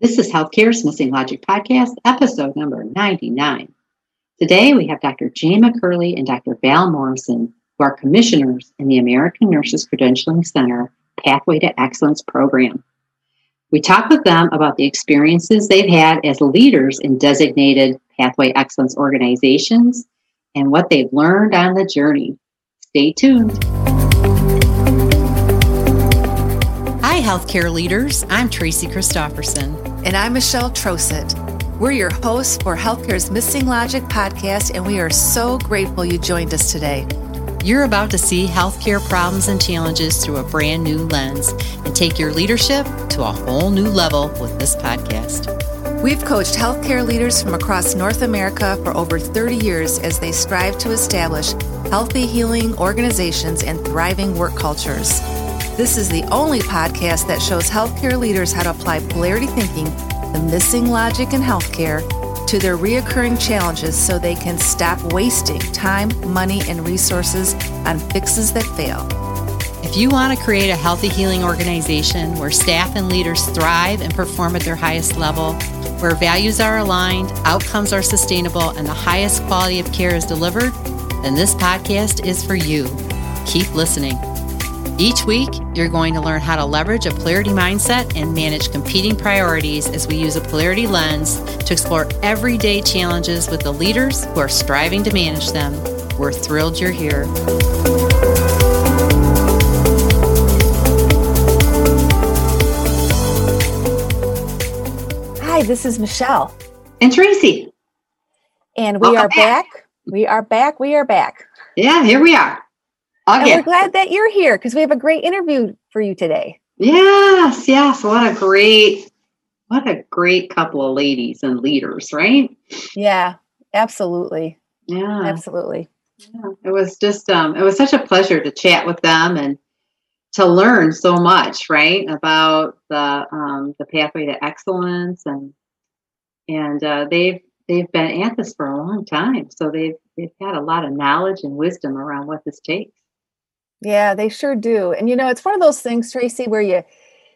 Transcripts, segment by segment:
This is Healthcare's Missing Logic Podcast, episode number 99. Today we have Dr. Jane McCurley and Dr. Val Morrison, who are commissioners in the American Nurses Credentialing Center Pathway to Excellence program. We talk with them about the experiences they've had as leaders in designated Pathway Excellence organizations and what they've learned on the journey. Stay tuned. Hi, healthcare leaders. I'm Tracy Christopherson. And I'm Michelle Troseth. We're your hosts for Healthcare's Missing Logic podcast, and we are so grateful you joined us today. You're about to see healthcare problems and challenges through a brand new lens and take your leadership to a whole new level with this podcast. We've coached healthcare leaders from across North America for over 30 years as they strive to establish healthy, healing organizations and thriving work cultures. This is the only podcast that shows healthcare leaders how to apply polarity thinking, the missing logic in healthcare, to their reoccurring challenges so they can stop wasting time, money, and resources on fixes that fail. If you want to create a healthy healing organization where staff and leaders thrive and perform at their highest level, where values are aligned, outcomes are sustainable, and the highest quality of care is delivered, then this podcast is for you. Keep listening. Each week, you're going to learn how to leverage a polarity mindset and manage competing priorities as we use a polarity lens to explore everyday challenges with the leaders who are striving to manage them. We're thrilled you're here. Hi, this is Michelle. And Tracy. And we Welcome are back. back. We are back. We are back. Yeah, here we are. And we're glad that you're here because we have a great interview for you today. Yes, yes. What a great, what a great couple of ladies and leaders, right? Yeah, absolutely. Yeah. Absolutely. Yeah, it was just um, it was such a pleasure to chat with them and to learn so much, right, about the um, the pathway to excellence and and uh, they've they've been at this for a long time, so they've they've got a lot of knowledge and wisdom around what this takes. Yeah, they sure do. And you know, it's one of those things, Tracy, where you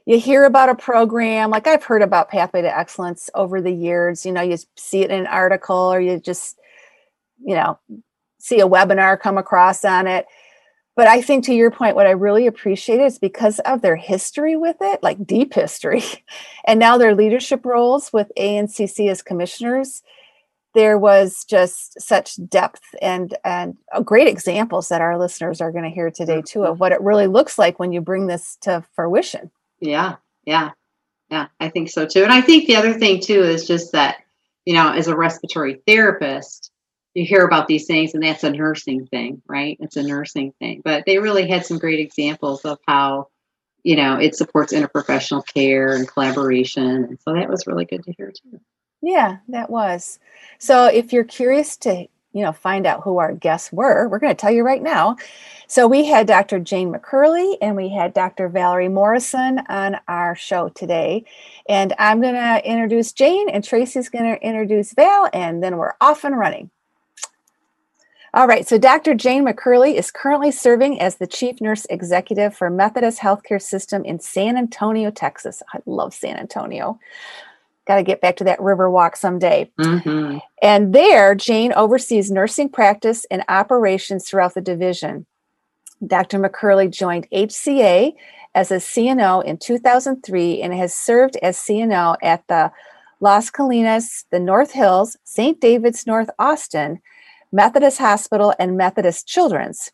you hear about a program, like I've heard about Pathway to Excellence over the years. You know, you see it in an article or you just, you know, see a webinar come across on it. But I think to your point, what I really appreciate is because of their history with it, like deep history, and now their leadership roles with ANCC as commissioners, there was just such depth and and uh, great examples that our listeners are going to hear today too of what it really looks like when you bring this to fruition. Yeah, yeah, yeah. I think so too. And I think the other thing too is just that you know, as a respiratory therapist, you hear about these things, and that's a nursing thing, right? It's a nursing thing. But they really had some great examples of how you know it supports interprofessional care and collaboration, and so that was really good to hear too. Yeah, that was. So if you're curious to, you know, find out who our guests were, we're going to tell you right now. So we had Dr. Jane McCurley and we had Dr. Valerie Morrison on our show today. And I'm going to introduce Jane and Tracy's going to introduce Val and then we're off and running. All right, so Dr. Jane McCurley is currently serving as the Chief Nurse Executive for Methodist Healthcare System in San Antonio, Texas. I love San Antonio. Got to get back to that river walk someday. Mm-hmm. And there, Jane oversees nursing practice and operations throughout the division. Dr. McCurley joined HCA as a CNO in 2003 and has served as CNO at the Las Colinas, the North Hills, St. David's North Austin, Methodist Hospital, and Methodist Children's,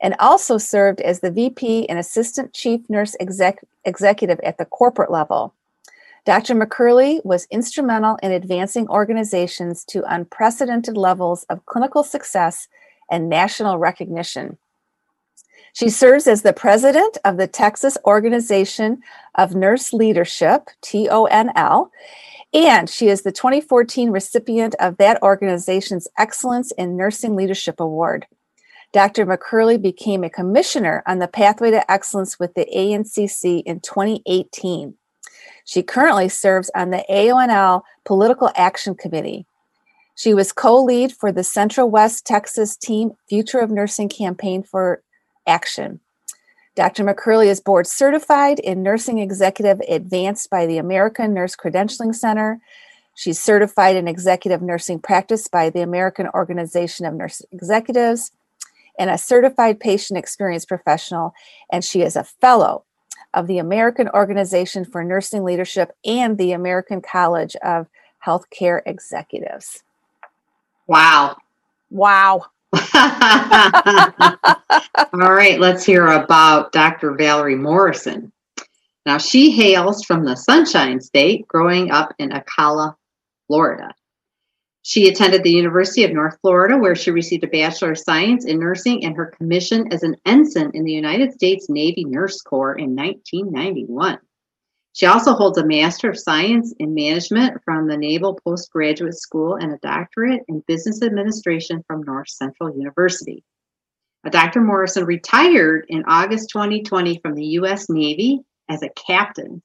and also served as the VP and Assistant Chief Nurse exec- Executive at the corporate level. Dr. McCurley was instrumental in advancing organizations to unprecedented levels of clinical success and national recognition. She serves as the president of the Texas Organization of Nurse Leadership, TONL, and she is the 2014 recipient of that organization's Excellence in Nursing Leadership Award. Dr. McCurley became a commissioner on the Pathway to Excellence with the ANCC in 2018. She currently serves on the AONL Political Action Committee. She was co lead for the Central West Texas Team Future of Nursing campaign for action. Dr. McCurley is board certified in nursing executive advanced by the American Nurse Credentialing Center. She's certified in executive nursing practice by the American Organization of Nurse Executives and a certified patient experience professional. And she is a fellow of the American Organization for Nursing Leadership and the American College of Healthcare Executives. Wow. Wow. All right, let's hear about Dr. Valerie Morrison. Now, she hails from the Sunshine State, growing up in Ocala, Florida. She attended the University of North Florida, where she received a Bachelor of Science in Nursing and her commission as an ensign in the United States Navy Nurse Corps in 1991. She also holds a Master of Science in Management from the Naval Postgraduate School and a doctorate in Business Administration from North Central University. Dr. Morrison retired in August 2020 from the U.S. Navy as a captain,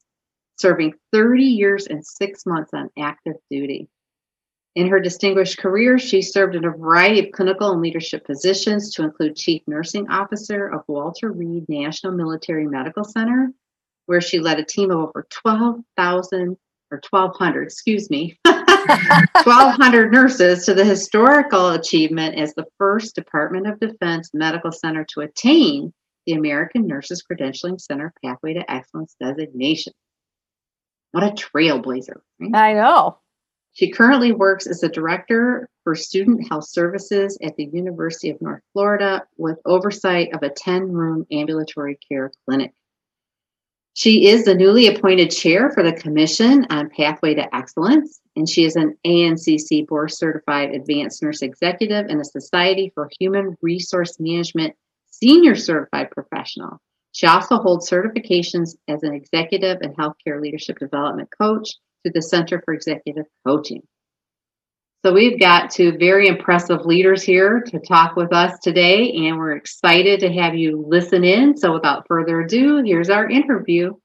serving 30 years and six months on active duty. In her distinguished career, she served in a variety of clinical and leadership positions to include Chief Nursing Officer of Walter Reed National Military Medical Center where she led a team of over 12,000 or 1,200, excuse me, 1,200 nurses to the historical achievement as the first Department of Defense medical center to attain the American Nurses Credentialing Center Pathway to Excellence designation. What a trailblazer. Right? I know. She currently works as a director for student health services at the University of North Florida with oversight of a 10 room ambulatory care clinic. She is the newly appointed chair for the Commission on Pathway to Excellence, and she is an ANCC board certified advanced nurse executive and a Society for Human Resource Management senior certified professional. She also holds certifications as an executive and healthcare leadership development coach through the Center for Executive Coaching. So we've got two very impressive leaders here to talk with us today, and we're excited to have you listen in. So without further ado, here's our interview.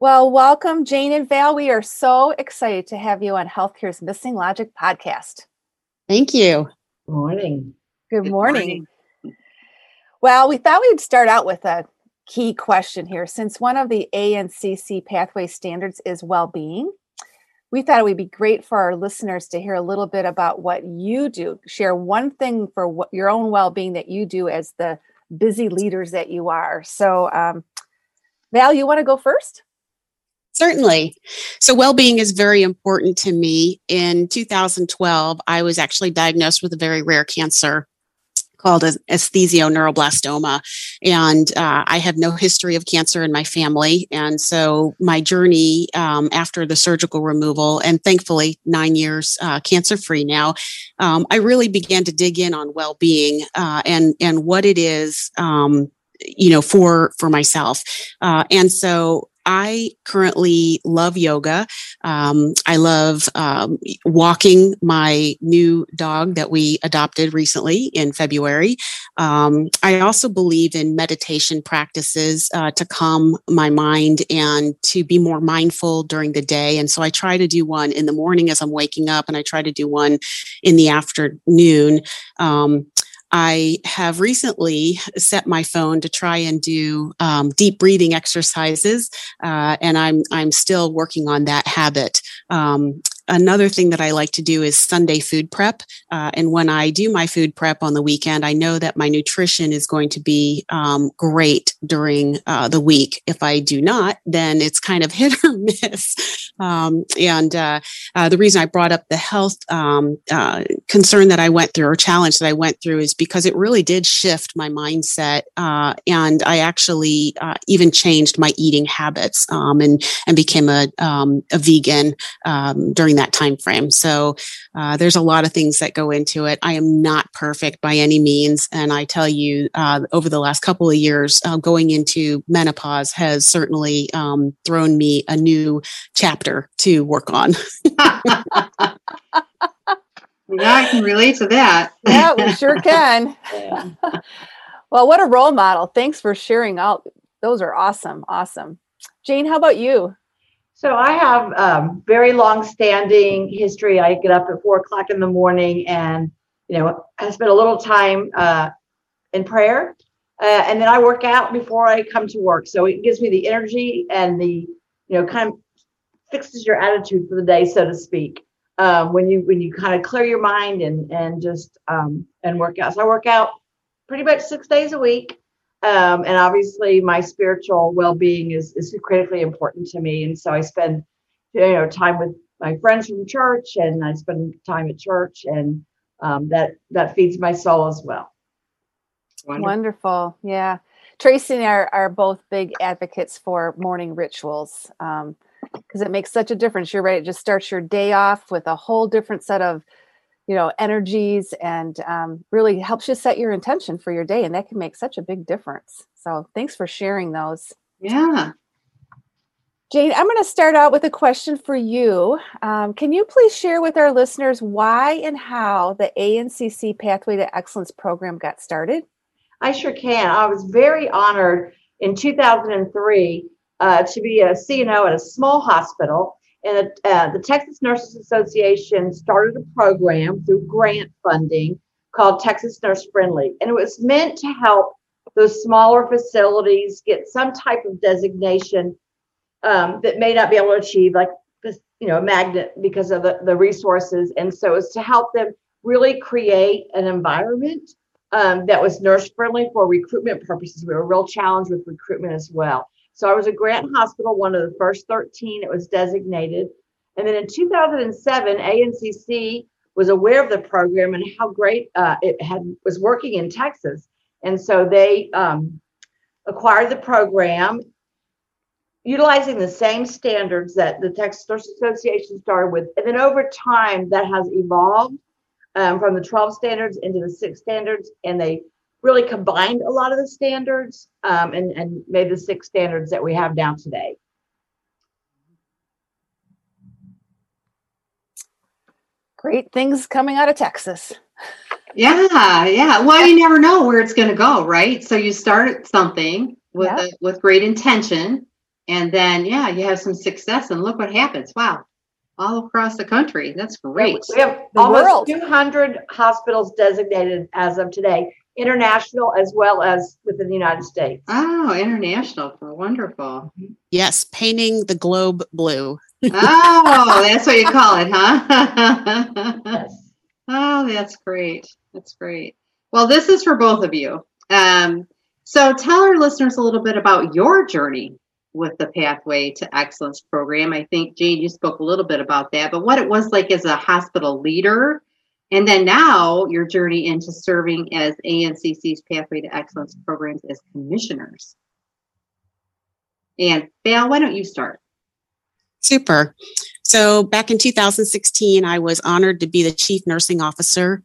Well, welcome, Jane and Val. We are so excited to have you on Healthcare's Missing Logic podcast. Thank you. Good morning. Good, Good morning. morning. Well, we thought we'd start out with a key question here. Since one of the ANCC pathway standards is well being, we thought it would be great for our listeners to hear a little bit about what you do. Share one thing for what, your own well being that you do as the busy leaders that you are. So, um, Val, you want to go first? Certainly. So, well being is very important to me. In 2012, I was actually diagnosed with a very rare cancer called esthesioneuroblastoma. And uh, I have no history of cancer in my family. And so my journey um, after the surgical removal, and thankfully nine years uh, cancer free now, um, I really began to dig in on well being uh, and, and what it is. Um, you know for for myself uh, and so I currently love yoga. Um, I love um, walking my new dog that we adopted recently in February. Um, I also believe in meditation practices uh, to calm my mind and to be more mindful during the day. And so I try to do one in the morning as I'm waking up, and I try to do one in the afternoon. I have recently set my phone to try and do um, deep breathing exercises, uh, and I'm I'm still working on that habit. Um, another thing that I like to do is Sunday food prep. Uh, and when I do my food prep on the weekend, I know that my nutrition is going to be um, great during uh, the week. If I do not, then it's kind of hit or miss. Um, and uh, uh, the reason I brought up the health um, uh, concern that I went through or challenge that I went through is because it really did shift my mindset. Uh, and I actually even changed my eating habits um, and, and became a, um, a vegan um, during during that time frame. So uh, there's a lot of things that go into it. I am not perfect by any means, and I tell you, uh, over the last couple of years, uh, going into menopause has certainly um, thrown me a new chapter to work on. yeah, I can relate to that. yeah, we sure can. Yeah. well, what a role model. Thanks for sharing out. Those are awesome. Awesome. Jane, how about you? So I have um, very long-standing history. I get up at four o'clock in the morning, and you know, I spend a little time uh, in prayer, uh, and then I work out before I come to work. So it gives me the energy and the, you know, kind of fixes your attitude for the day, so to speak. Um, when you when you kind of clear your mind and and just um, and work out. So I work out pretty much six days a week. Um, and obviously my spiritual well-being is, is critically important to me. And so I spend, you know, time with my friends from church and I spend time at church and um, that, that feeds my soul as well. Wonderful. Wonderful. Yeah. Tracy and I are, are both big advocates for morning rituals because um, it makes such a difference. You're right. It just starts your day off with a whole different set of, you know, energies and um, really helps you set your intention for your day. And that can make such a big difference. So thanks for sharing those. Yeah. Jane, I'm going to start out with a question for you. Um, can you please share with our listeners why and how the ANCC Pathway to Excellence program got started? I sure can. I was very honored in 2003 uh, to be a CNO at a small hospital. And uh, the Texas Nurses Association started a program through grant funding called Texas Nurse Friendly. And it was meant to help those smaller facilities get some type of designation um, that may not be able to achieve, like you know, magnet because of the, the resources. And so it's to help them really create an environment um, that was nurse friendly for recruitment purposes. We were a real challenge with recruitment as well. So I was a grant hospital, one of the first 13 it was designated. And then in 2007, ANCC was aware of the program and how great uh, it had was working in Texas. And so they um, acquired the program utilizing the same standards that the Texas Nurse Association started with. And then over time, that has evolved um, from the 12 standards into the six standards, and they really combined a lot of the standards um, and, and made the six standards that we have now today. Great things coming out of Texas. Yeah, yeah. Well, you never know where it's going to go, right? So you start something with yeah. a, with great intention, and then yeah, you have some success, and look what happens. Wow, all across the country. That's great. We have the almost world. 200 hospitals designated as of today, international as well as within the United States. Oh, international. Wonderful. Yes, painting the globe blue. oh, that's what you call it, huh? yes. Oh, that's great. That's great. Well, this is for both of you. Um, so tell our listeners a little bit about your journey with the Pathway to Excellence program. I think, Jane, you spoke a little bit about that, but what it was like as a hospital leader, and then now your journey into serving as ANCC's Pathway to Excellence programs as commissioners. And Val, why don't you start? Super. So back in 2016, I was honored to be the chief nursing officer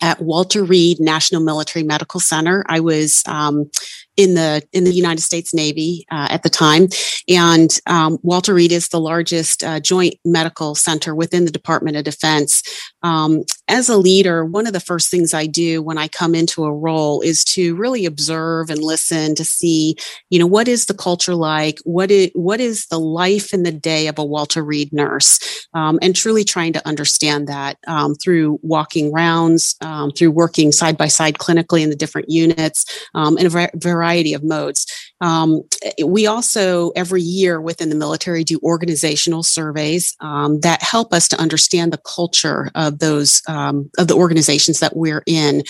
at Walter Reed National Military Medical Center. I was um, in the in the United States Navy uh, at the time, and um, Walter Reed is the largest uh, joint medical center within the Department of Defense. Um, as a leader, one of the first things I do when I come into a role is to really observe and listen to see, you know, what is the culture like? What is what is the life in the day of a Walter Reed nurse? Um, and truly trying to understand that um, through walking rounds, um, through working side by side clinically in the different units, um, and a variety of modes. Um, we also every year within the military do organizational surveys um, that help us to understand the culture of those um, of the organizations that we're in.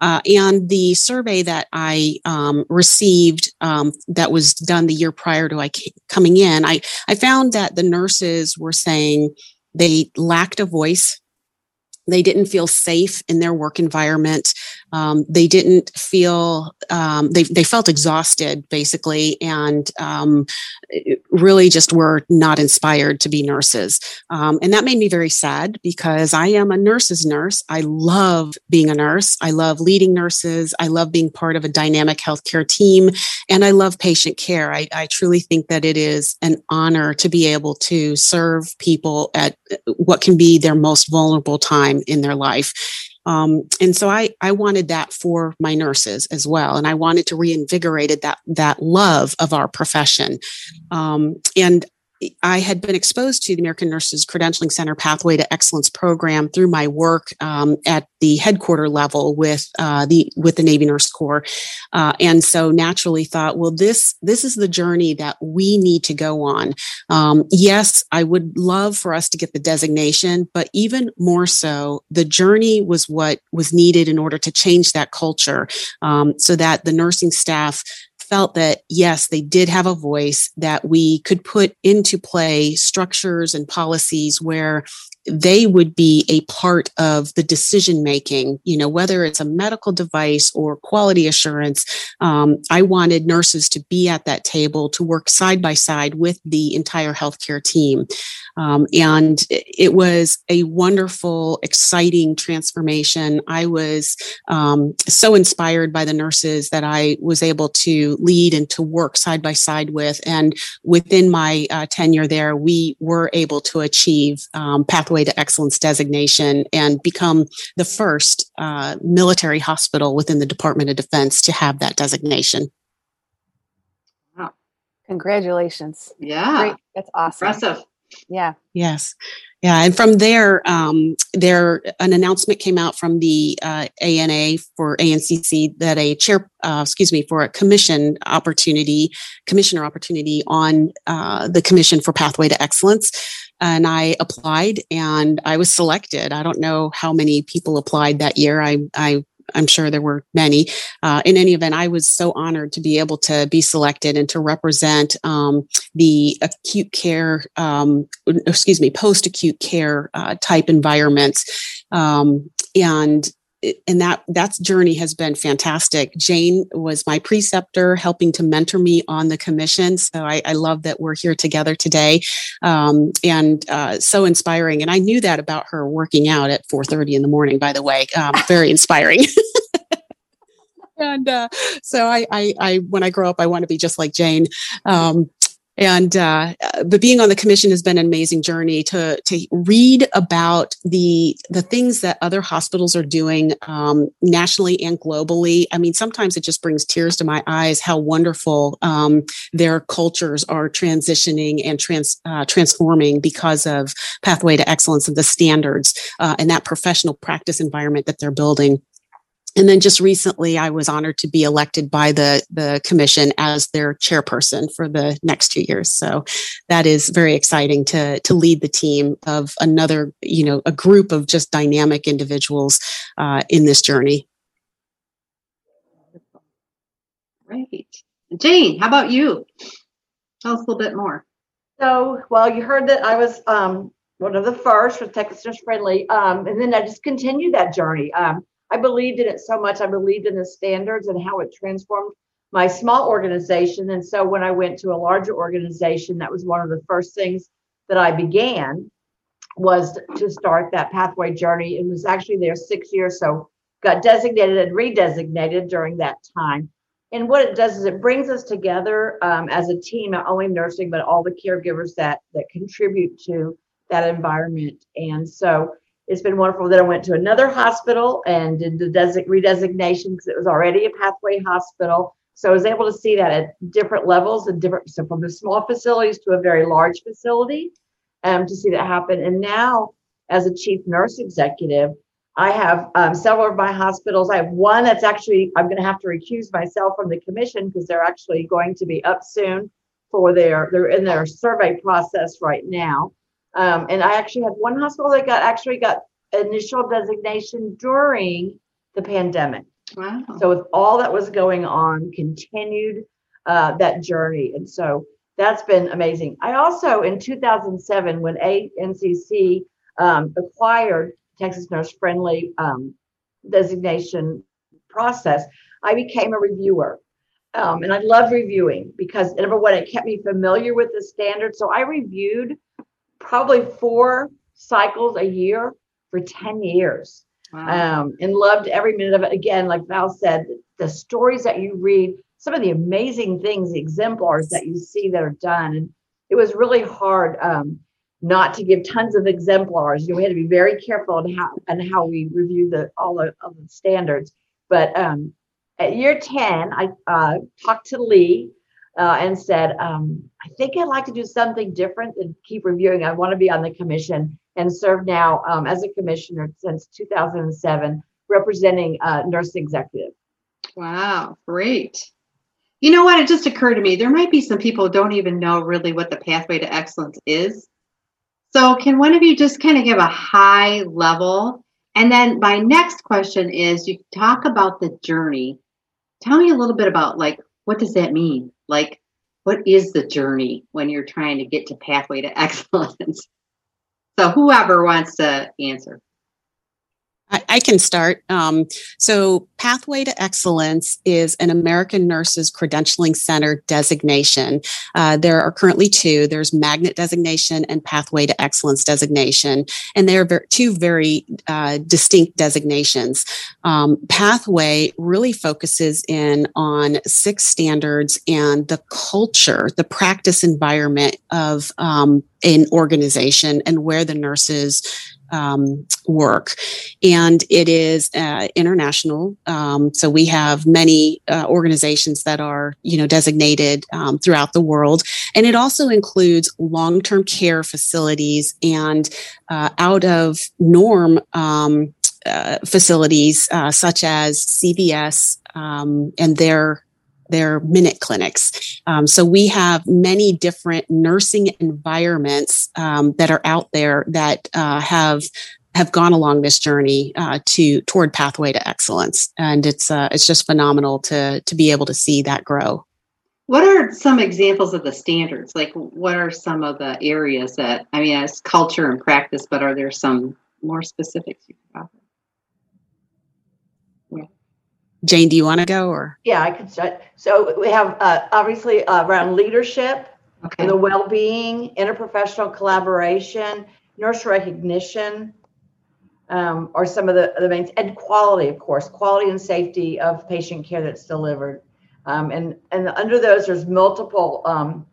Uh, and the survey that I um, received um, that was done the year prior to I coming in, I I found that the nurses were saying they lacked a voice they didn't feel safe in their work environment. Um, they didn't feel um, they they felt exhausted basically, and um, really just were not inspired to be nurses. Um, and that made me very sad because I am a nurse's nurse. I love being a nurse. I love leading nurses. I love being part of a dynamic healthcare team, and I love patient care. I, I truly think that it is an honor to be able to serve people at what can be their most vulnerable time in their life. Um, and so I, I wanted that for my nurses as well. And I wanted to reinvigorate that, that love of our profession. Um, and I had been exposed to the American Nurses Credentialing Center Pathway to Excellence program through my work um, at the headquarter level with uh, the with the Navy Nurse Corps, uh, and so naturally thought, well, this this is the journey that we need to go on. Um, yes, I would love for us to get the designation, but even more so, the journey was what was needed in order to change that culture, um, so that the nursing staff felt that yes, they did have a voice that we could put into play structures and policies where they would be a part of the decision making you know whether it's a medical device or quality assurance um, i wanted nurses to be at that table to work side by side with the entire healthcare team. Um, and it was a wonderful exciting transformation. I was um, so inspired by the nurses that i was able to lead and to work side by side with and within my uh, tenure there we were able to achieve um, pathway to excellence designation and become the first uh, military hospital within the Department of Defense to have that designation. Wow. Congratulations. Yeah. Great. That's awesome. Impressive. Yeah. Yes. Yeah, and from there, um, there an announcement came out from the uh, ANA for ANCC that a chair, uh, excuse me, for a commission opportunity, commissioner opportunity on uh, the Commission for Pathway to Excellence, and I applied and I was selected. I don't know how many people applied that year. I I I'm sure there were many. Uh, in any event, I was so honored to be able to be selected and to represent um, the acute care, um, excuse me, post acute care uh, type environments. Um, and and that that journey has been fantastic. Jane was my preceptor, helping to mentor me on the commission. So I, I love that we're here together today, um, and uh, so inspiring. And I knew that about her working out at 4:30 in the morning. By the way, um, very inspiring. and uh, so I, I, I, when I grow up, I want to be just like Jane. Um, and uh, but being on the commission has been an amazing journey to to read about the the things that other hospitals are doing um, nationally and globally. I mean, sometimes it just brings tears to my eyes how wonderful um, their cultures are transitioning and trans uh, transforming because of pathway to excellence and the standards uh, and that professional practice environment that they're building and then just recently i was honored to be elected by the the commission as their chairperson for the next two years so that is very exciting to to lead the team of another you know a group of just dynamic individuals uh, in this journey Great. Jane, how about you? Tell us a little bit more. So, well, you heard that I was um, one of the first with Texas Nurse Friendly, um, and then I just continued that journey. Um, I believed in it so much. I believed in the standards and how it transformed my small organization. And so when I went to a larger organization, that was one of the first things that I began was to start that pathway journey. It was actually there six years, so got designated and redesignated during that time. And what it does is it brings us together um, as a team, not only nursing but all the caregivers that that contribute to that environment. And so it's been wonderful. Then I went to another hospital and did the design, redesignation because it was already a pathway hospital. So I was able to see that at different levels and different, so from the small facilities to a very large facility, um, to see that happen. And now, as a chief nurse executive, I have um, several of my hospitals. I have one that's actually I'm going to have to recuse myself from the commission because they're actually going to be up soon for their they're in their survey process right now. Um, and I actually had one hospital that got actually got initial designation during the pandemic. Wow. So with all that was going on, continued uh, that journey, and so that's been amazing. I also in 2007 when ANCC um, acquired Texas Nurse Friendly um, designation process, I became a reviewer. Um, and I love reviewing because number one, it kept me familiar with the standards. So I reviewed probably four cycles a year for 10 years wow. um, and loved every minute of it. Again, like Val said, the stories that you read, some of the amazing things, the exemplars that you see that are done. And it was really hard um, not to give tons of exemplars. You know, we had to be very careful on how and how we review the all the, of the standards. But um, at year 10, I uh, talked to Lee uh, and said, um, I think I'd like to do something different than keep reviewing. I want to be on the commission and serve now um, as a commissioner since 2007, representing uh, nurse executive. Wow, great. You know what? It just occurred to me there might be some people who don't even know really what the pathway to excellence is. So, can one of you just kind of give a high level? And then my next question is you talk about the journey. Tell me a little bit about like what does that mean? Like what is the journey when you're trying to get to pathway to excellence? So whoever wants to answer. I, I can start. Um, so, Pathway to Excellence is an American Nurses Credentialing Center designation. Uh, there are currently two there's Magnet designation and Pathway to Excellence designation. And they are ver- two very uh, distinct designations. Um, Pathway really focuses in on six standards and the culture, the practice environment of um, an organization and where the nurses um, work. And it is uh, international. Um, so we have many uh, organizations that are, you know, designated um, throughout the world. And it also includes long term care facilities and uh, out of norm. Um, uh, facilities uh, such as CVS um, and their their minute clinics. Um, so we have many different nursing environments um, that are out there that uh, have have gone along this journey uh, to toward pathway to excellence, and it's uh, it's just phenomenal to to be able to see that grow. What are some examples of the standards? Like, what are some of the areas that I mean, it's culture and practice, but are there some more specifics you can offer? Jane, do you want to go or? Yeah, I could start. So we have uh, obviously uh, around leadership okay. the well-being, interprofessional collaboration, nurse recognition, um, are some of the, the main, and quality, of course, quality and safety of patient care that's delivered. Um, and, and under those, there's multiple um,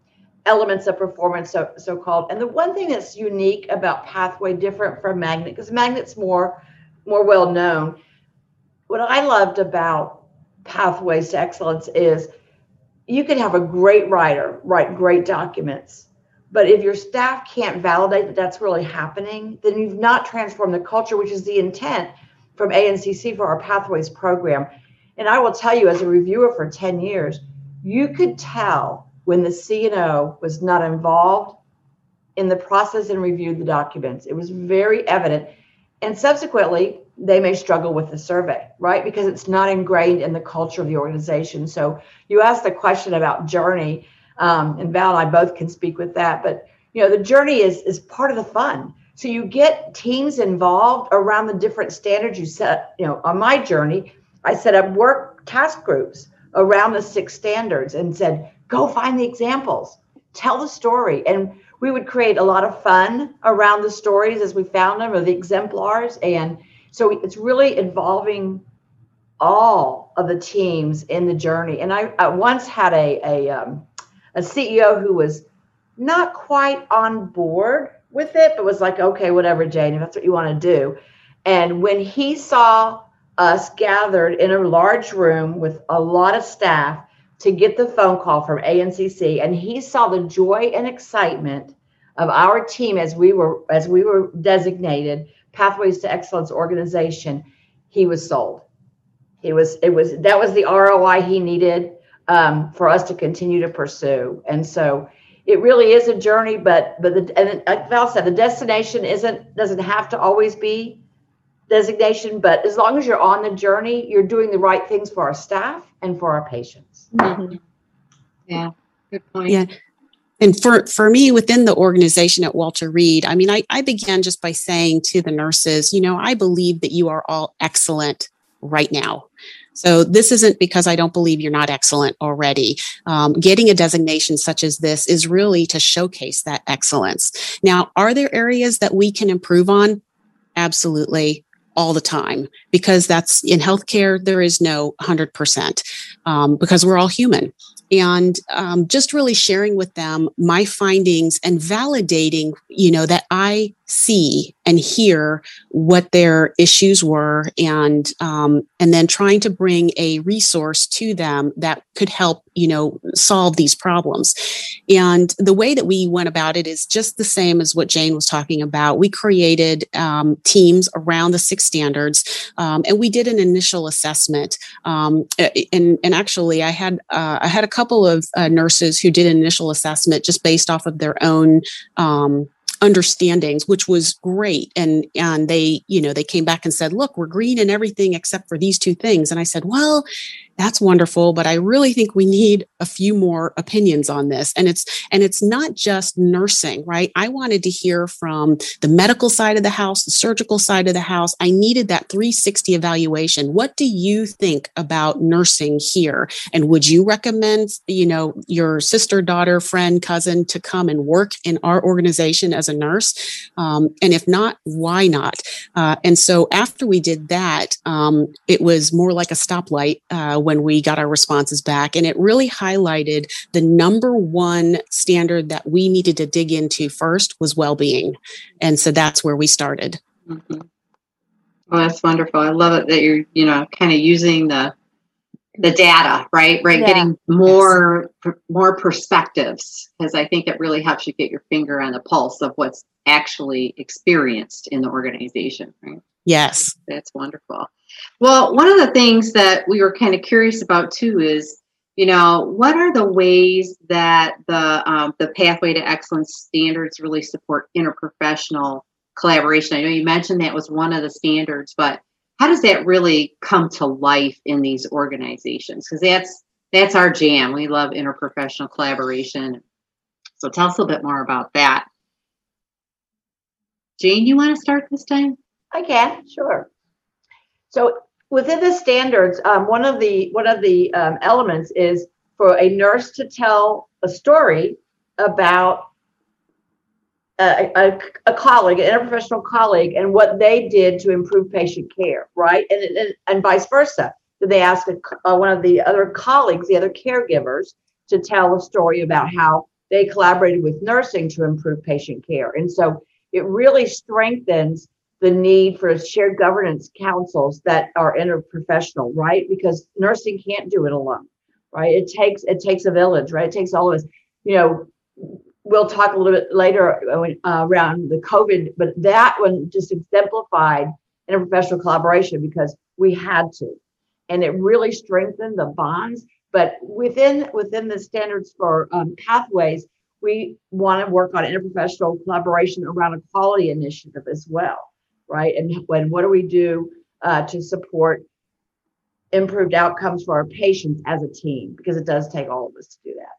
elements of performance, so, so called. And the one thing that's unique about Pathway, different from Magnet, because Magnet's more, more well known, what I loved about Pathways to Excellence is you can have a great writer write great documents, but if your staff can't validate that that's really happening, then you've not transformed the culture, which is the intent from ANCC for our Pathways program. And I will tell you, as a reviewer for 10 years, you could tell when the CNO was not involved in the process and reviewed the documents. It was very evident. And subsequently, they may struggle with the survey, right? Because it's not ingrained in the culture of the organization. So you asked the question about journey, um, and Val and I both can speak with that. But you know, the journey is is part of the fun. So you get teams involved around the different standards you set. You know, on my journey, I set up work task groups around the six standards and said, go find the examples, tell the story, and we would create a lot of fun around the stories as we found them or the exemplars and so it's really involving all of the teams in the journey. And I, I once had a a, um, a CEO who was not quite on board with it, but was like, okay, whatever, Jane, if that's what you want to do. And when he saw us gathered in a large room with a lot of staff to get the phone call from ANCC, and he saw the joy and excitement of our team as we were as we were designated Pathways to Excellence organization, he was sold. He was it was that was the ROI he needed um, for us to continue to pursue. And so it really is a journey, but but the and like Val said, the destination isn't doesn't have to always be designation, but as long as you're on the journey, you're doing the right things for our staff and for our patients. Mm-hmm. Yeah, good point. Yeah and for for me within the organization at walter reed i mean I, I began just by saying to the nurses you know i believe that you are all excellent right now so this isn't because I don't believe you're not excellent already. Um, getting a designation such as this is really to showcase that excellence. Now, are there areas that we can improve on? Absolutely all the time because that's in healthcare there is no 100% um, because we're all human. And um, just really sharing with them my findings and validating you know that i see and hear what their issues were and um, and then trying to bring a resource to them that could help you know solve these problems. And the way that we went about it is just the same as what jane was talking about. We created um, teams around the six standards um, and we did an initial assessment um, and and actually i had uh, i had a couple of uh, nurses who did an initial assessment just based off of their own um, understandings which was great. And and they you know they came back and said look we're green in everything except for these two things. And i said well that's wonderful but i really think we need a few more opinions on this and it's and it's not just nursing right? I wanted to hear from the medical side of the house the surgical side of the house. I needed that 360 evaluation. What do you think about nursing here? And would you recommend you know your sister daughter friend cousin to come and work in our organization as a nurse? Um, and if not why not? Uh, and so after we did that um, it was more like a stoplight uh, when we got our responses back. And it really highlighted the number one standard that we needed to dig into first was well being. And so that's where we started. Mm-hmm. Well, that's wonderful. I love it that you're, you know, kind of using the the data, right? Right, yeah. getting more yes. more perspectives because I think it really helps you get your finger on the pulse of what's actually experienced in the organization, right? Yes. That's wonderful. Well, one of the things that we were kind of curious about too is, you know, what are the ways that the um, the pathway to excellence standards really support interprofessional collaboration? I know you mentioned that was one of the standards, but how does that really come to life in these organizations? Because that's that's our jam. We love interprofessional collaboration. So tell us a little bit more about that. Jane, you want to start this time? I can, sure. So within the standards, um, one of the one of the um, elements is for a nurse to tell a story about a, a, a, colleague, an interprofessional colleague, and what they did to improve patient care, right? And and, and vice versa. Did they ask a, uh, one of the other colleagues, the other caregivers, to tell a story about how they collaborated with nursing to improve patient care? And so it really strengthens the need for shared governance councils that are interprofessional, right? Because nursing can't do it alone, right? It takes it takes a village, right? It takes all of us. You know, we'll talk a little bit later uh, around the COVID, but that one just exemplified interprofessional collaboration because we had to, and it really strengthened the bonds. But within within the standards for um, pathways, we want to work on interprofessional collaboration around a quality initiative as well right? And when what do we do uh, to support improved outcomes for our patients as a team? Because it does take all of us to do that.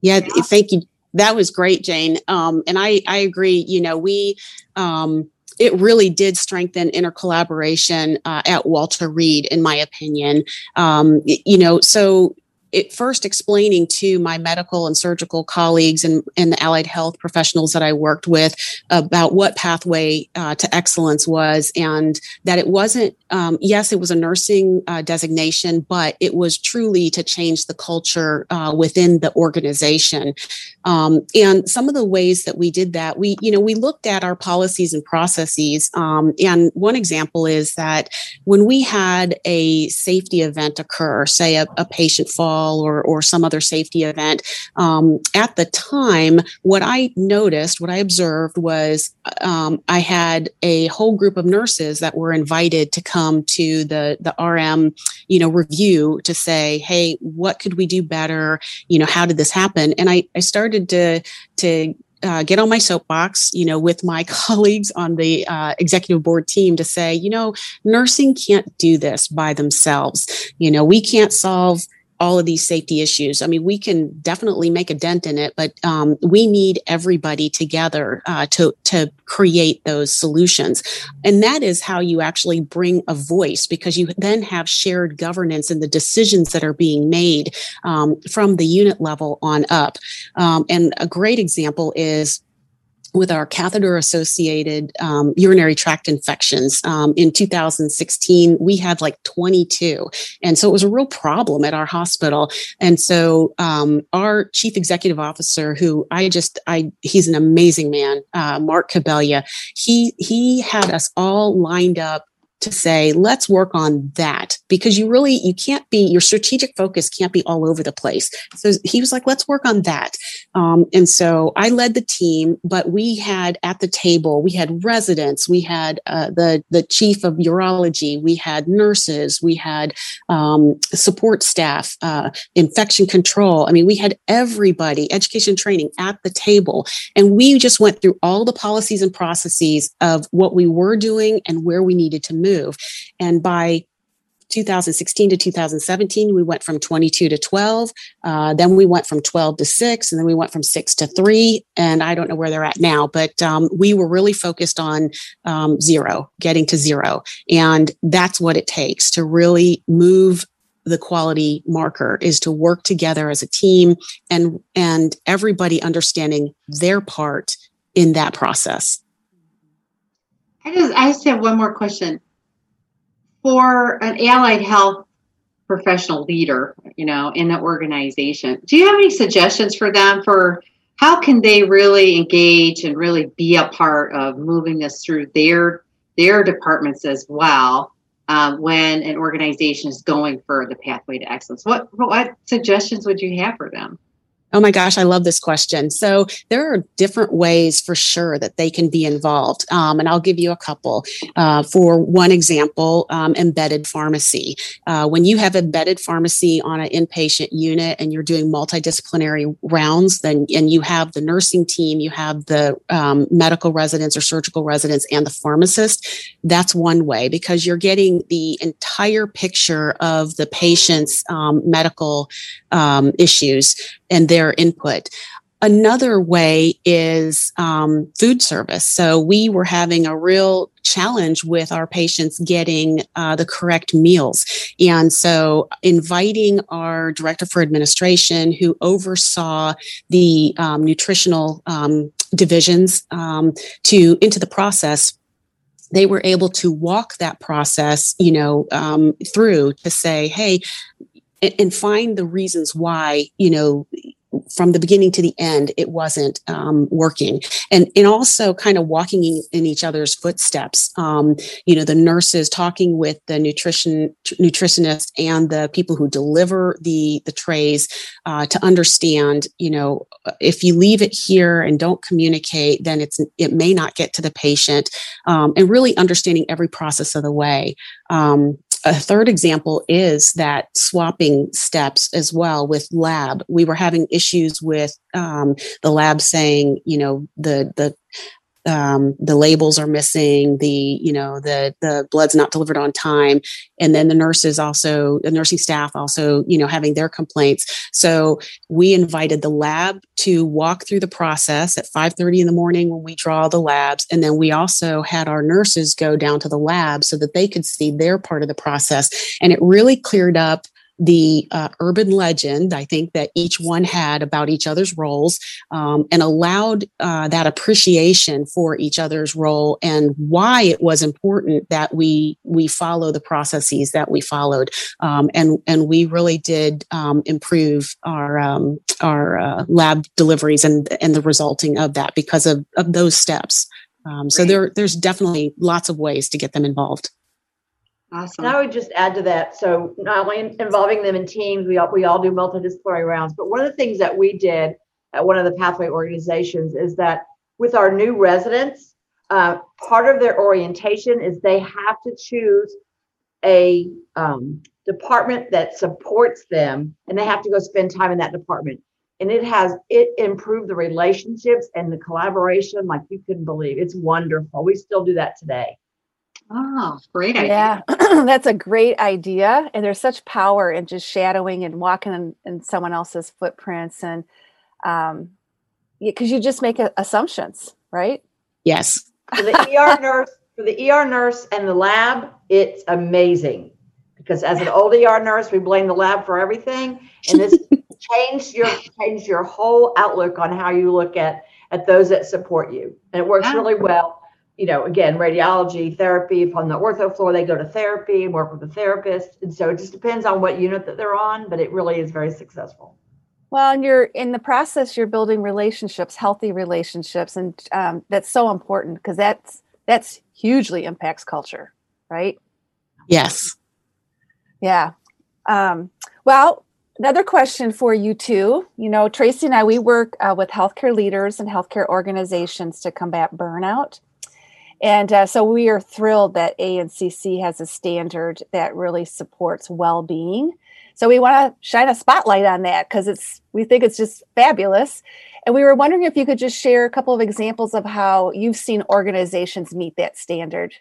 Yeah, thank you. That was great, Jane. Um, and I, I agree. You know, we, um, it really did strengthen intercollaboration uh, at Walter Reed, in my opinion. Um, you know, so it first explaining to my medical and surgical colleagues and, and the allied health professionals that I worked with about what pathway uh, to excellence was and that it wasn't, um, yes, it was a nursing uh, designation, but it was truly to change the culture uh, within the organization. Um, and some of the ways that we did that, we, you know, we looked at our policies and processes. Um, and one example is that when we had a safety event occur, say a, a patient fall, or, or some other safety event. Um, at the time, what I noticed, what I observed was um, I had a whole group of nurses that were invited to come to the, the RM, you know, review to say, hey, what could we do better? You know, how did this happen? And I, I started to, to uh, get on my soapbox, you know, with my colleagues on the uh, executive board team to say, you know, nursing can't do this by themselves. You know, we can't solve all of these safety issues. I mean, we can definitely make a dent in it, but um, we need everybody together uh, to to create those solutions, and that is how you actually bring a voice because you then have shared governance in the decisions that are being made um, from the unit level on up. Um, and a great example is with our catheter associated um, urinary tract infections. Um, in 2016 we had like 22 and so it was a real problem at our hospital. And so um, our chief executive officer who i just i he's an amazing man uh, mark Kobelja he he had us all lined up to say let's work on that because you really you can't be your strategic focus can't be all over the place. So he was like let's work on that. Um, and so i led the team but we had at the table we had residents we had uh, the the chief of urology we had nurses we had um, support staff uh, infection control. I mean we had everybody education training at the table. And we just went through all the policies and processes of what we were doing and where we needed to move. And by 2016 to 2017, we went from 22 to 12. Uh, then we went from 12 to 6, and then we went from 6 to 3. And I don't know where they're at now, but um, we were really focused on um, zero, getting to zero. And that's what it takes to really move the quality marker is to work together as a team and and everybody understanding their part in that process. I just I just have one more question. For an allied health professional leader, you know, in the organization, do you have any suggestions for them for how can they really engage and really be a part of moving this through their their departments as well um, when an organization is going for the pathway to excellence? What what suggestions would you have for them? Oh my gosh, I love this question. So there are different ways for sure that they can be involved. Um, and I'll give you a couple. Uh, for one example, um, embedded pharmacy. Uh, when you have embedded pharmacy on an inpatient unit and you're doing multidisciplinary rounds, then and you have the nursing team, you have the um, medical residents or surgical residents and the pharmacist, that's one way because you're getting the entire picture of the patient's um, medical um, issues and their input. Another way is um, food service. So we were having a real challenge with our patients getting uh, the correct meals. And so inviting our director for administration who oversaw the um, nutritional um, divisions um, to into the process they were able to walk that process you know um, through to say hey and, find the reasons why you know from the beginning to the end it wasn't um, working. And and also kind of walking in, in each other's footsteps um, you know the nurses talking with the nutrition nutritionist and the people who deliver the the trays uh, to understand you know if you leave it here and don't communicate then it's it may not get to the patient um, and really understanding every process of the way um, a third example is that swapping steps as well with lab. We were having issues with um, the lab saying, you know, the the um, the labels are missing, the you know the the blood's not delivered on time, and then the nurses also the nursing staff also you know having their complaints. So we invited the lab to walk through the process at 5:30 in the morning when we draw the labs, and then we also had our nurses go down to the lab so that they could see their part of the process, and it really cleared up the uh, urban legend, I think, that each one had about each other's roles um, and allowed uh, that appreciation for each other's role and why it was important that we we follow the processes that we followed. Um, and, and we really did um, improve our, um, our uh, lab deliveries and, and the resulting of that because of, of those steps. Um, so there, there's definitely lots of ways to get them involved. Awesome. And I would just add to that. So not only involving them in teams, we all, we all do multidisciplinary rounds, but one of the things that we did at one of the pathway organizations is that with our new residents, uh, part of their orientation is they have to choose a um, department that supports them, and they have to go spend time in that department. And it has it improved the relationships and the collaboration like you couldn't believe. It's wonderful. We still do that today. Oh, great idea. Yeah, that's a great idea. And there's such power in just shadowing and walking in, in someone else's footprints. And um, because you just make assumptions, right? Yes. For the ER nurse, for the ER nurse and the lab, it's amazing. Because as an old ER nurse, we blame the lab for everything. And this changed your changed your whole outlook on how you look at at those that support you. And it works really well you know, again, radiology, therapy. If on the ortho floor, they go to therapy and work with a therapist. And so it just depends on what unit that they're on, but it really is very successful. Well, and you're in the process, you're building relationships, healthy relationships, and um, that's so important because that's that's hugely impacts culture, right? Yes. Yeah. Um, well, another question for you too. You know, Tracy and I, we work uh, with healthcare leaders and healthcare organizations to combat burnout. And uh, so we are thrilled that ANCC has a standard that really supports well-being. So we want to shine a spotlight on that because it's we think it's just fabulous. And we were wondering if you could just share a couple of examples of how you've seen organizations meet that standard.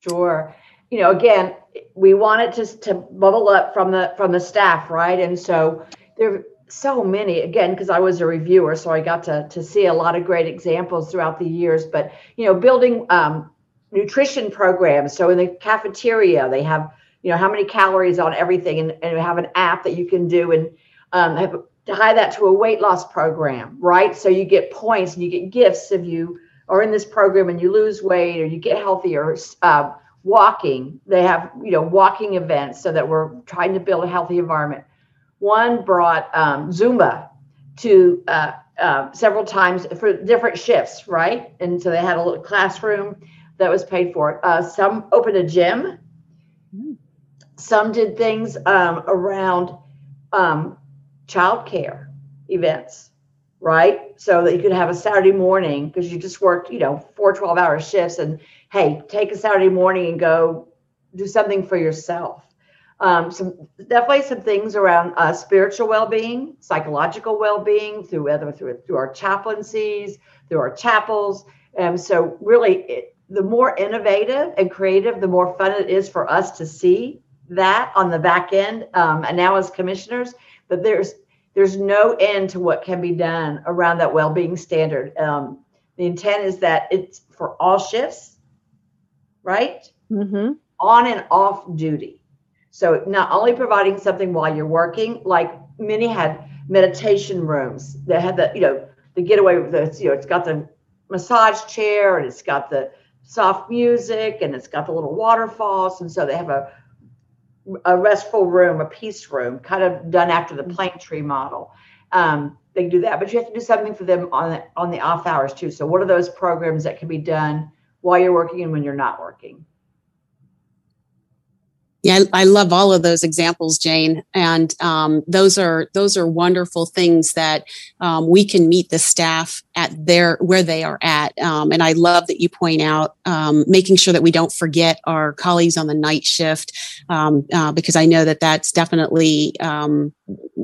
Sure. You know, again, we want it to, to bubble up from the from the staff, right? And so there so many again because i was a reviewer so i got to, to see a lot of great examples throughout the years but you know building um, nutrition programs. So in the cafeteria they have you know how many calories on everything and, and have an app that you can do and um, have, tie that to a weight loss program right? So you get points and you get gifts if you are in this program and you lose weight or you get healthier uh, walking. They have you know walking events so that we're trying to build a healthy environment one brought um, Zumba to uh, uh, several times for different shifts, right? And so they had a little classroom that was paid for. Uh, some opened a gym. Some did things um, around um, childcare events, right? So that you could have a Saturday morning because you just worked, you know, four 12 hour shifts and hey, take a Saturday morning and go do something for yourself um, some definitely some things around uh, spiritual well-being, psychological well-being through whether through through our chaplaincies, through our chapels. And so, really, it, the more innovative and creative, the more fun it is for us to see that on the back end. Um, and now, as commissioners, but there's there's no end to what can be done around that well-being standard. Um, the intent is that it's for all shifts, right? Mm-hmm. On and off duty so not only providing something while you're working, like many had meditation rooms that had the, you know, the getaway with the, you know, it's got the massage chair and it's got the soft music and it's got the little waterfalls. And so they have a, a restful room, a peace room, kind of done after the Planetree model. Um, they do that, but you have to do something for them on the, on the off hours too. So what are those programs that can be done while you're working and when you're not working? Yeah, I, love all of those examples, Jane, and um, those are those are wonderful things that um, we can meet the staff at their where they are at. Um, and I love that you point out um, making sure that we don't forget our colleagues on the night shift, um, uh, because I know that that's definitely um,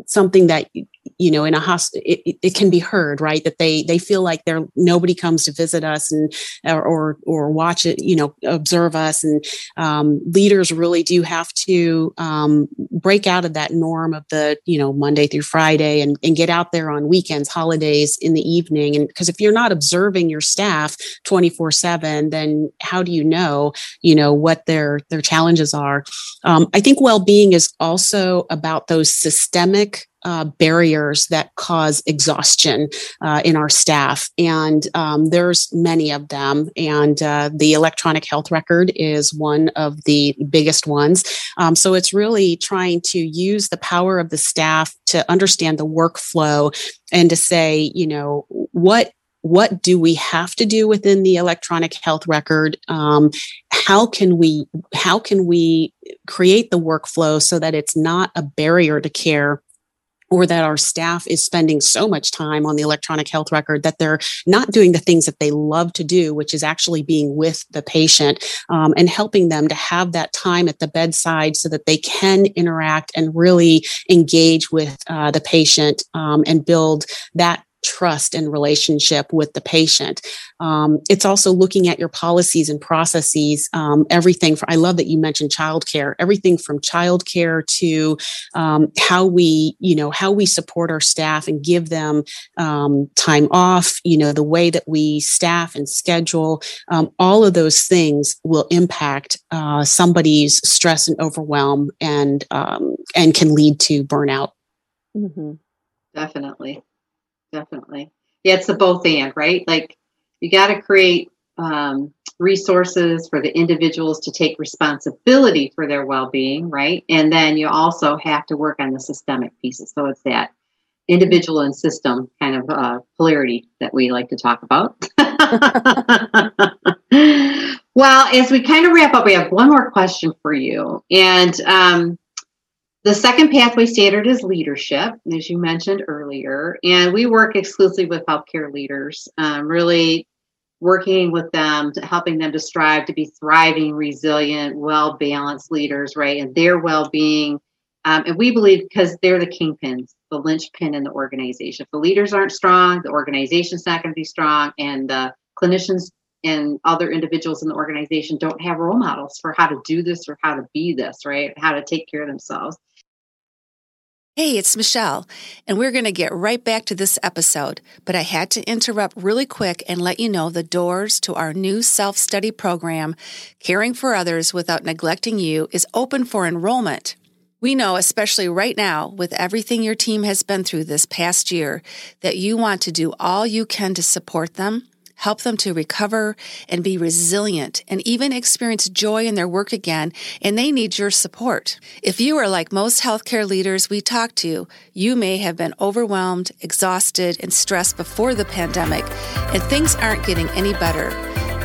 something that you know in a hospital it, it, can be heard right? That they they feel like they're nobody comes to visit us and or or, or watch it you know observe us. And um, leaders really do have to um, break out of that norm of the you know monday through friday and, and get out there on weekends holidays in the evening. And because if you're not observing your staff 24 7 then how do you know you know what their their challenges are? Um, i think well-being is also about those systemic uh, barriers that cause exhaustion uh, in our staff. And um, there's many of them. And uh, the electronic health record is one of the biggest ones. Um, so it's really trying to use the power of the staff to understand the workflow and to say, you know, what what do we have to do within the electronic health record um, how can we how can we create the workflow so that it's not a barrier to care or that our staff is spending so much time on the electronic health record that they're not doing the things that they love to do, which is actually being with the patient um, and helping them to have that time at the bedside so that they can interact and really engage with uh, the patient um, and build that trust and relationship with the patient. Um, it's also looking at your policies and processes. Um, everything. For, I love that you mentioned childcare. Everything from childcare to um, how we, you know, how we support our staff and give them um, time off. You know, the way that we staff and schedule. Um, all of those things will impact uh, somebody's stress and overwhelm, and um, and can lead to burnout. Mm-hmm. Definitely definitely. Yeah, it's the both and, right? Like you got to create um, resources for the individuals to take responsibility for their well-being, right? And then you also have to work on the systemic pieces. So it's that individual and system kind of uh, polarity that we like to talk about. Well, as we kind of wrap up, we have one more question for you. And um, the second pathway standard is leadership, as you mentioned earlier. And we work exclusively with healthcare leaders, um, really working with them, to helping them to strive to be thriving, resilient, well balanced leaders, right? And their well being. Um, and we believe because they're the kingpins, the linchpin in the organization. If the leaders aren't strong, the organization's not going to be strong, and the clinicians and other individuals in the organization don't have role models for how to do this or how to be this, right? How to take care of themselves. Hey, it's Michelle, and we're going to get right back to this episode. But I had to interrupt really quick and let you know the doors to our new self study program, Caring for Others Without Neglecting You, is open for enrollment. We know, especially right now, with everything your team has been through this past year, that you want to do all you can to support them help them to recover and be resilient and even experience joy in their work again, and they need your support. If you are like most healthcare leaders we talk to, you may have been overwhelmed, exhausted, and stressed before the pandemic, and things aren't getting any better.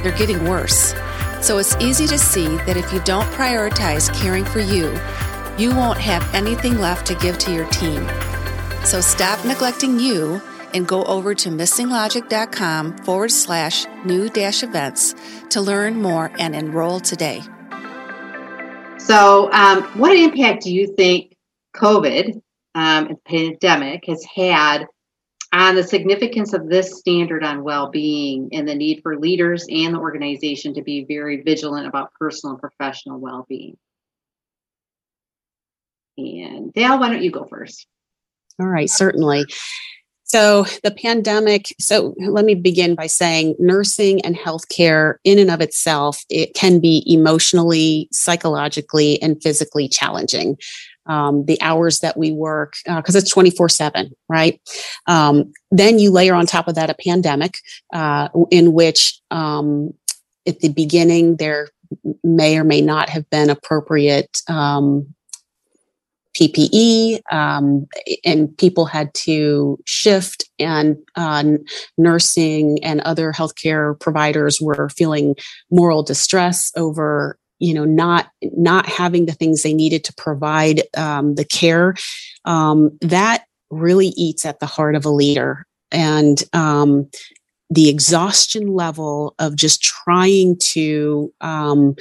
They're getting worse. So it's easy to see that if you don't prioritize caring for you, you won't have anything left to give to your team. So stop neglecting you and go over to missinglogic.com forward slash new dash events to learn more and enroll today. So, um, what impact do you think COVID um, and pandemic has had on the significance of this standard on well-being and the need for leaders and the organization to be very vigilant about personal and professional well-being? And Dale, why don't you go first? All right, certainly. So, the pandemic, so let me begin by saying nursing and healthcare, in and of itself, it can be emotionally, psychologically, and physically challenging. Um, the hours that we work, because uh, it's 24 7, right? Um, then you layer on top of that a pandemic uh, in which, um, at the beginning, there may or may not have been appropriate um, PPE, um, and people had to shift, and uh, nursing and other healthcare providers were feeling moral distress over you know not not having the things they needed to provide um, the care. Um, that really eats at the heart of a leader. And um, the exhaustion level of just trying to um,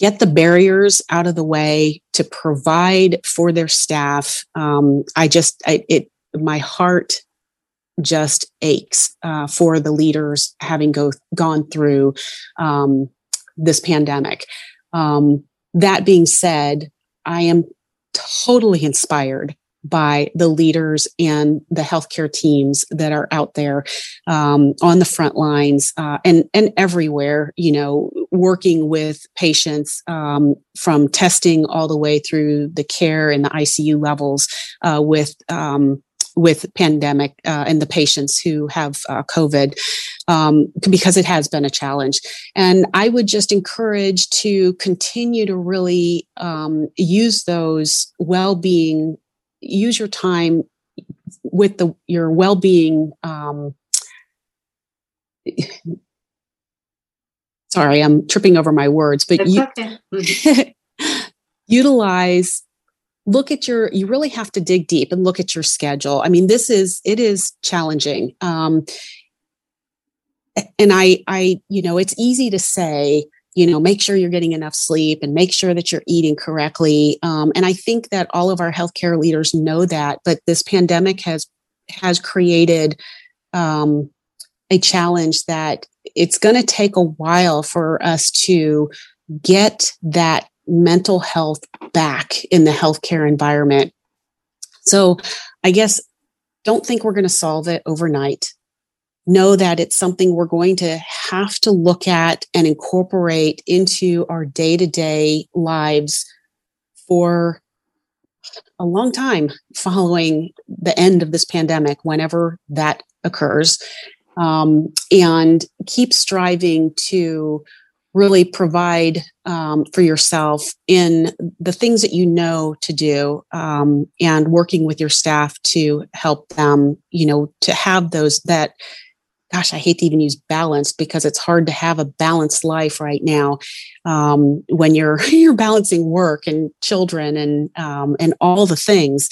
get the barriers out of the way to provide for their staff. Um, I just, I, it, my heart just aches uh, for the leaders having go gone through um, this pandemic. Um, that being said, I am totally inspired by the leaders and the healthcare teams that are out there um, on the front lines uh, and and everywhere. You know, working with patients um, from testing all the way through the care and the ICU levels uh, with. Um, with pandemic uh, and the patients who have uh, COVID, um, because it has been a challenge. And I would just encourage to continue to really um, use those well-being use your time with the your well-being um, sorry i'm tripping over my words but you okay. utilize look at your you really have to dig deep and look at your schedule i mean this is it is challenging um and i i you know it's easy to say you know make sure you're getting enough sleep and make sure that you're eating correctly um, and i think that all of our healthcare leaders know that but this pandemic has has created um, a challenge that it's going to take a while for us to get that mental health back in the healthcare environment. So i guess don't think we're going to solve it overnight. Know that it's something we're going to have to look at and incorporate into our day to day lives for a long time following the end of this pandemic, whenever that occurs, um, and keep striving to really provide um, for yourself in the things that you know to do um, and working with your staff to help them you know to have those that gosh, I hate to even use balanced because it's hard to have a balanced life right now um, when you're you're balancing work and children and um, and all the things.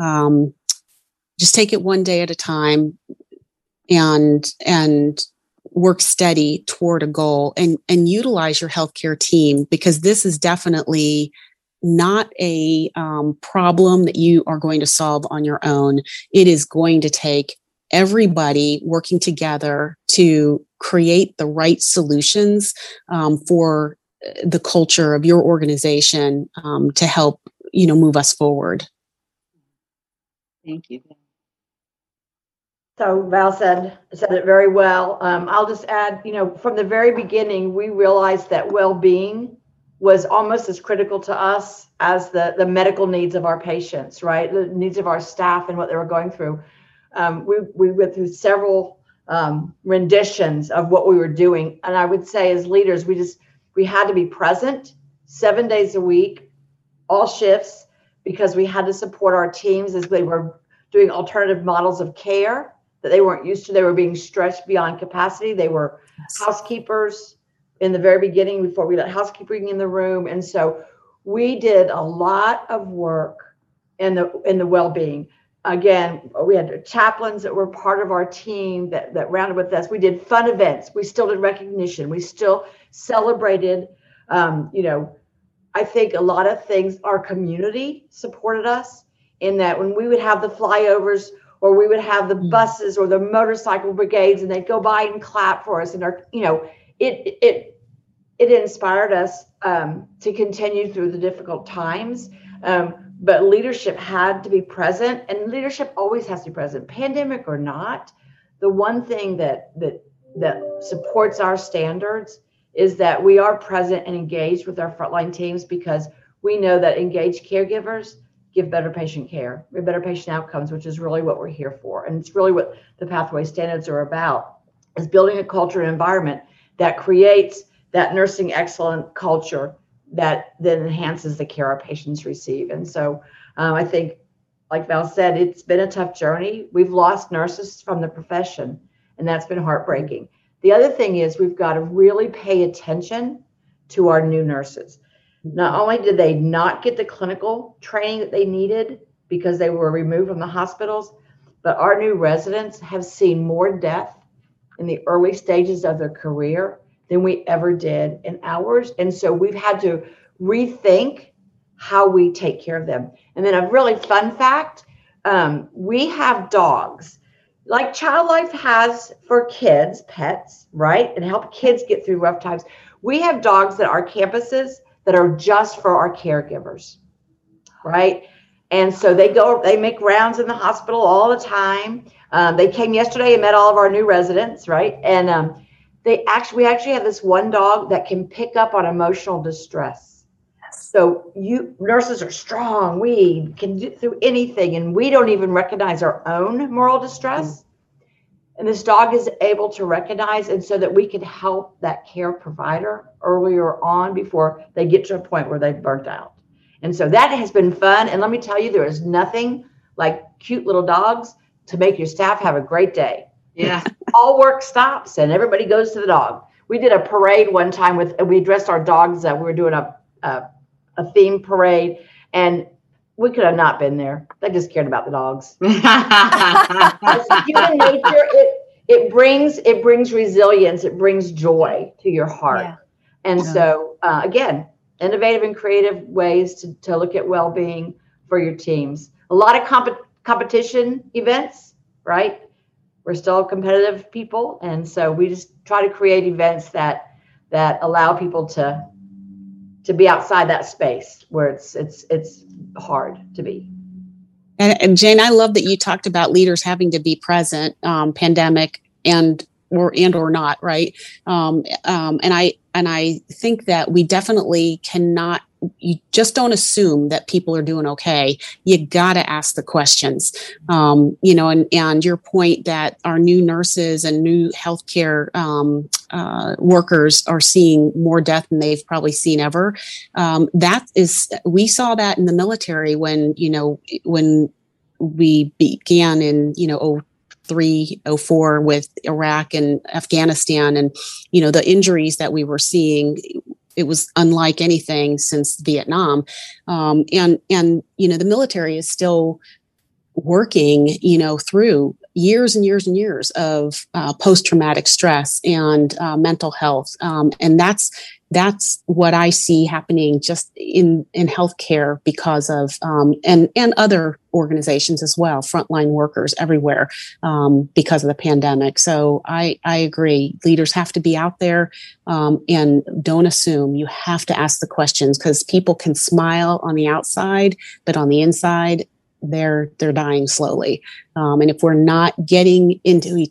Um, just take it one day at a time, and and work steady toward a goal and and utilize your healthcare team because this is definitely not a um, problem that you are going to solve on your own. It is going to take everybody working together to create the right solutions um, for uh, the culture of your organization um, to help you know move us forward thank you so val said said it very well. Um, i'll just add you know from the very beginning we realized that well-being was almost as critical to us as the the medical needs of our patients right? The needs of our staff and what they were going through. Um, we, we went through several um, renditions of what we were doing. And I would say as leaders, we just, we had to be present seven days a week, all shifts, because we had to support our teams as they were doing alternative models of care that they weren't used to. They were being stretched beyond capacity. They were yes. housekeepers in the very beginning before we let housekeeping in the room. And so we did a lot of work in the in the well-being again, we had chaplains that were part of our team that, that rounded with us. We did fun events. We still did recognition. We still celebrated. Um, you know, I think a lot of things, our community supported us in that when we would have the flyovers or we would have the mm. buses or the motorcycle brigades and they'd go by and clap for us and our, you know, it, it, it inspired us um, to continue through the difficult times. Um, but leadership had to be present and leadership always has to be present pandemic or not the one thing that that that supports our standards is that we are present and engaged with our frontline teams because we know that engaged caregivers give better patient care better patient outcomes which is really what we're here for and it's really what the pathway standards are about is building a culture and environment that creates that nursing excellent culture that then enhances the care our patients receive. And so um, I think, like Val said, it's been a tough journey. We've lost nurses from the profession, and that's been heartbreaking. The other thing is we've got to really pay attention to our new nurses. Not only did they not get the clinical training that they needed because they were removed from the hospitals, but our new residents have seen more death in the early stages of their career than we ever did in ours. And so we've had to rethink how we take care of them. And then a really fun fact um, we have dogs like Child Life has for kids, pets, right? And help kids get through rough times. We have dogs at our campuses that are just for our caregivers, right? And so they go, they make rounds in the hospital all the time. Um, they came yesterday and met all of our new residents, right? And um, they actually we actually have this one dog that can pick up on emotional distress so you nurses are strong we can do through anything and we don't even recognize our own moral distress. And this dog is able to recognize and so that we can help that care provider earlier on before they get to a point where they've burnt out and so that has been fun and let me tell you there is nothing like cute little dogs to make your staff have a great day yeah. All work stops and everybody goes to the dog. We did a parade one time with, we dressed our dogs up. We were doing a, a, a theme parade and we could have not been there. They just cared about the dogs. human nature, it, it brings it brings resilience. It brings joy to your heart. Yeah. And yeah. so, uh, again, innovative and creative ways to, to look at well-being for your teams. A lot of comp- competition events, right? we're still competitive people and so we just try to create events that that allow people to to be outside that space where it's it's it's hard to be. And, and jane i love that you talked about leaders having to be present um, pandemic and or and or not right? Um, um, and i and i think that we definitely cannot you just don't assume that people are doing okay. You got to ask the questions. Um, you know, and, and your point that our new nurses and new healthcare um, uh, workers are seeing more death than they've probably seen ever. Um, that is, we saw that in the military when, you know, when we began in, you know, three oh four with Iraq and Afghanistan, and you know the injuries that we were seeing. It was unlike anything since Vietnam, um, and and you know the military is still working, you know, through years and years and years of uh, post-traumatic stress and uh, mental health, um, and that's that's what I see happening just in in healthcare because of um, and and other organizations as well, frontline workers everywhere um, because of the pandemic. So I I agree, leaders have to be out there um, and don't assume. You have to ask the questions because people can smile on the outside, but on the inside they're they're dying slowly. Um, and if we're not getting into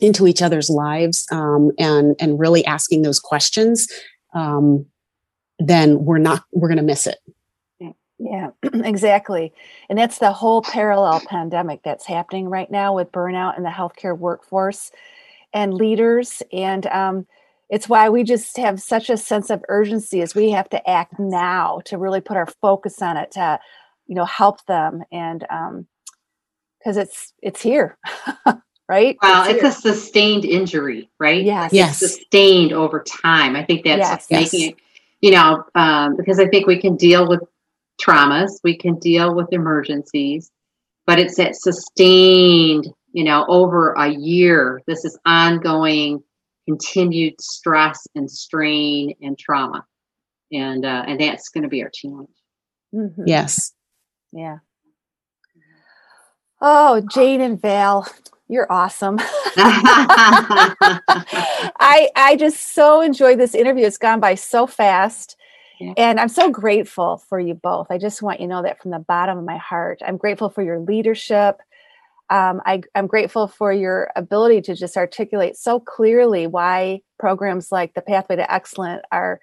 into each other's lives um, and and really asking those questions um, then we're not we're going to miss it yeah exactly and that's the whole parallel pandemic that's happening right now with burnout in the healthcare workforce and leaders and um, it's why we just have such a sense of urgency as we have to act now to really put our focus on it to you know help them and because um, it's it's here right? Well, it's, it's a sustained injury, right? Yes. Yes. It's sustained over time. I think that's yes. making yes. it, you know, um, because I think we can deal with traumas, we can deal with emergencies, but it's that sustained, you know, over a year. This is ongoing, continued stress and strain and trauma, and uh, and that's going to be our challenge. Mm-hmm. Yes. Yeah. Oh, Jane and Val, you're awesome. I I just so enjoyed this interview. It's gone by so fast. And I'm so grateful for you both. I just want you to know that from the bottom of my heart. I'm grateful for your leadership. Um, I, I'm grateful for your ability to just articulate so clearly why programs like the Pathway to Excellent are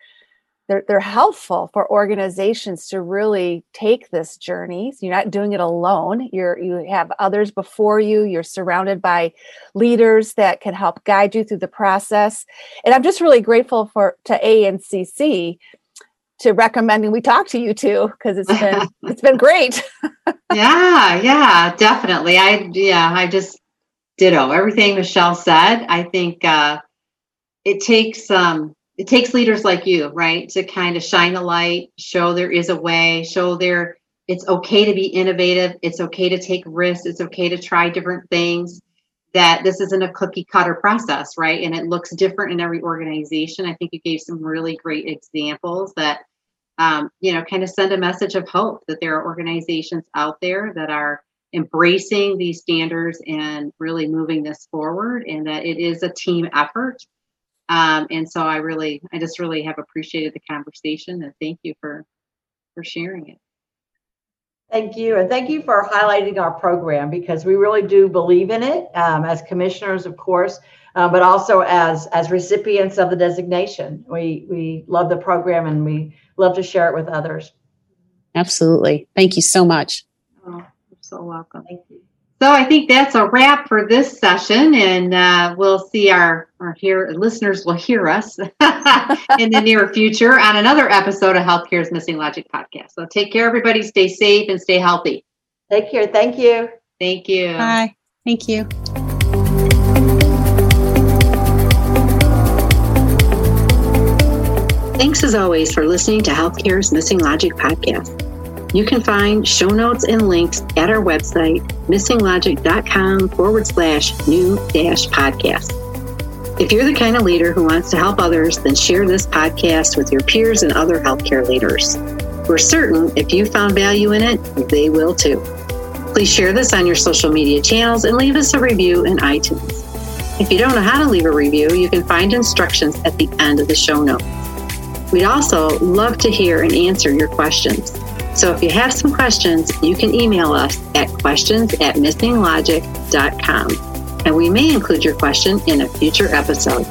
they're, they're helpful for organizations to really take this journey. So you're not doing it alone. You're you have others before you. You're surrounded by leaders that can help guide you through the process. And I'm just really grateful for to ANCC to recommending we talk to you too because it's been it's been great. yeah, yeah, definitely. I yeah, I just ditto everything Michelle said. I think uh, it takes um it takes leaders like you, right, to kind of shine a light, show there is a way, show there it's okay to be innovative, it's okay to take risks, it's okay to try different things. That this isn't a cookie cutter process, right? And it looks different in every organization. I think you gave some really great examples that, um, you know, kind of send a message of hope that there are organizations out there that are embracing these standards and really moving this forward, and that it is a team effort um, and so I really, I just really have appreciated the conversation and thank you for, for sharing it. Thank you. And thank you for highlighting our program because we really do believe in it um, as commissioners, of course, uh, but also as, as recipients of the designation. We, we love the program and we love to share it with others. Absolutely. Thank you so much. Oh, you're so welcome. Thank you. So I think that's a wrap for this session, and uh, we'll see our our here listeners will hear us in the near future on another episode of Healthcare's Missing Logic podcast. So take care, everybody. Stay safe and stay healthy. Take care. Thank you. Thank you. Bye. Thank you. Thanks as always for listening to Healthcare's Missing Logic podcast. You can find show notes and links at our website, missinglogic.com forward slash new dash podcast. If you're the kind of leader who wants to help others, then share this podcast with your peers and other healthcare leaders. We're certain if you found value in it, they will too. Please share this on your social media channels and leave us a review in iTunes. If you don't know how to leave a review, you can find instructions at the end of the show notes. We'd also love to hear and answer your questions. So if you have some questions, you can email us at questions at missinglogic.com and we may include your question in a future episode.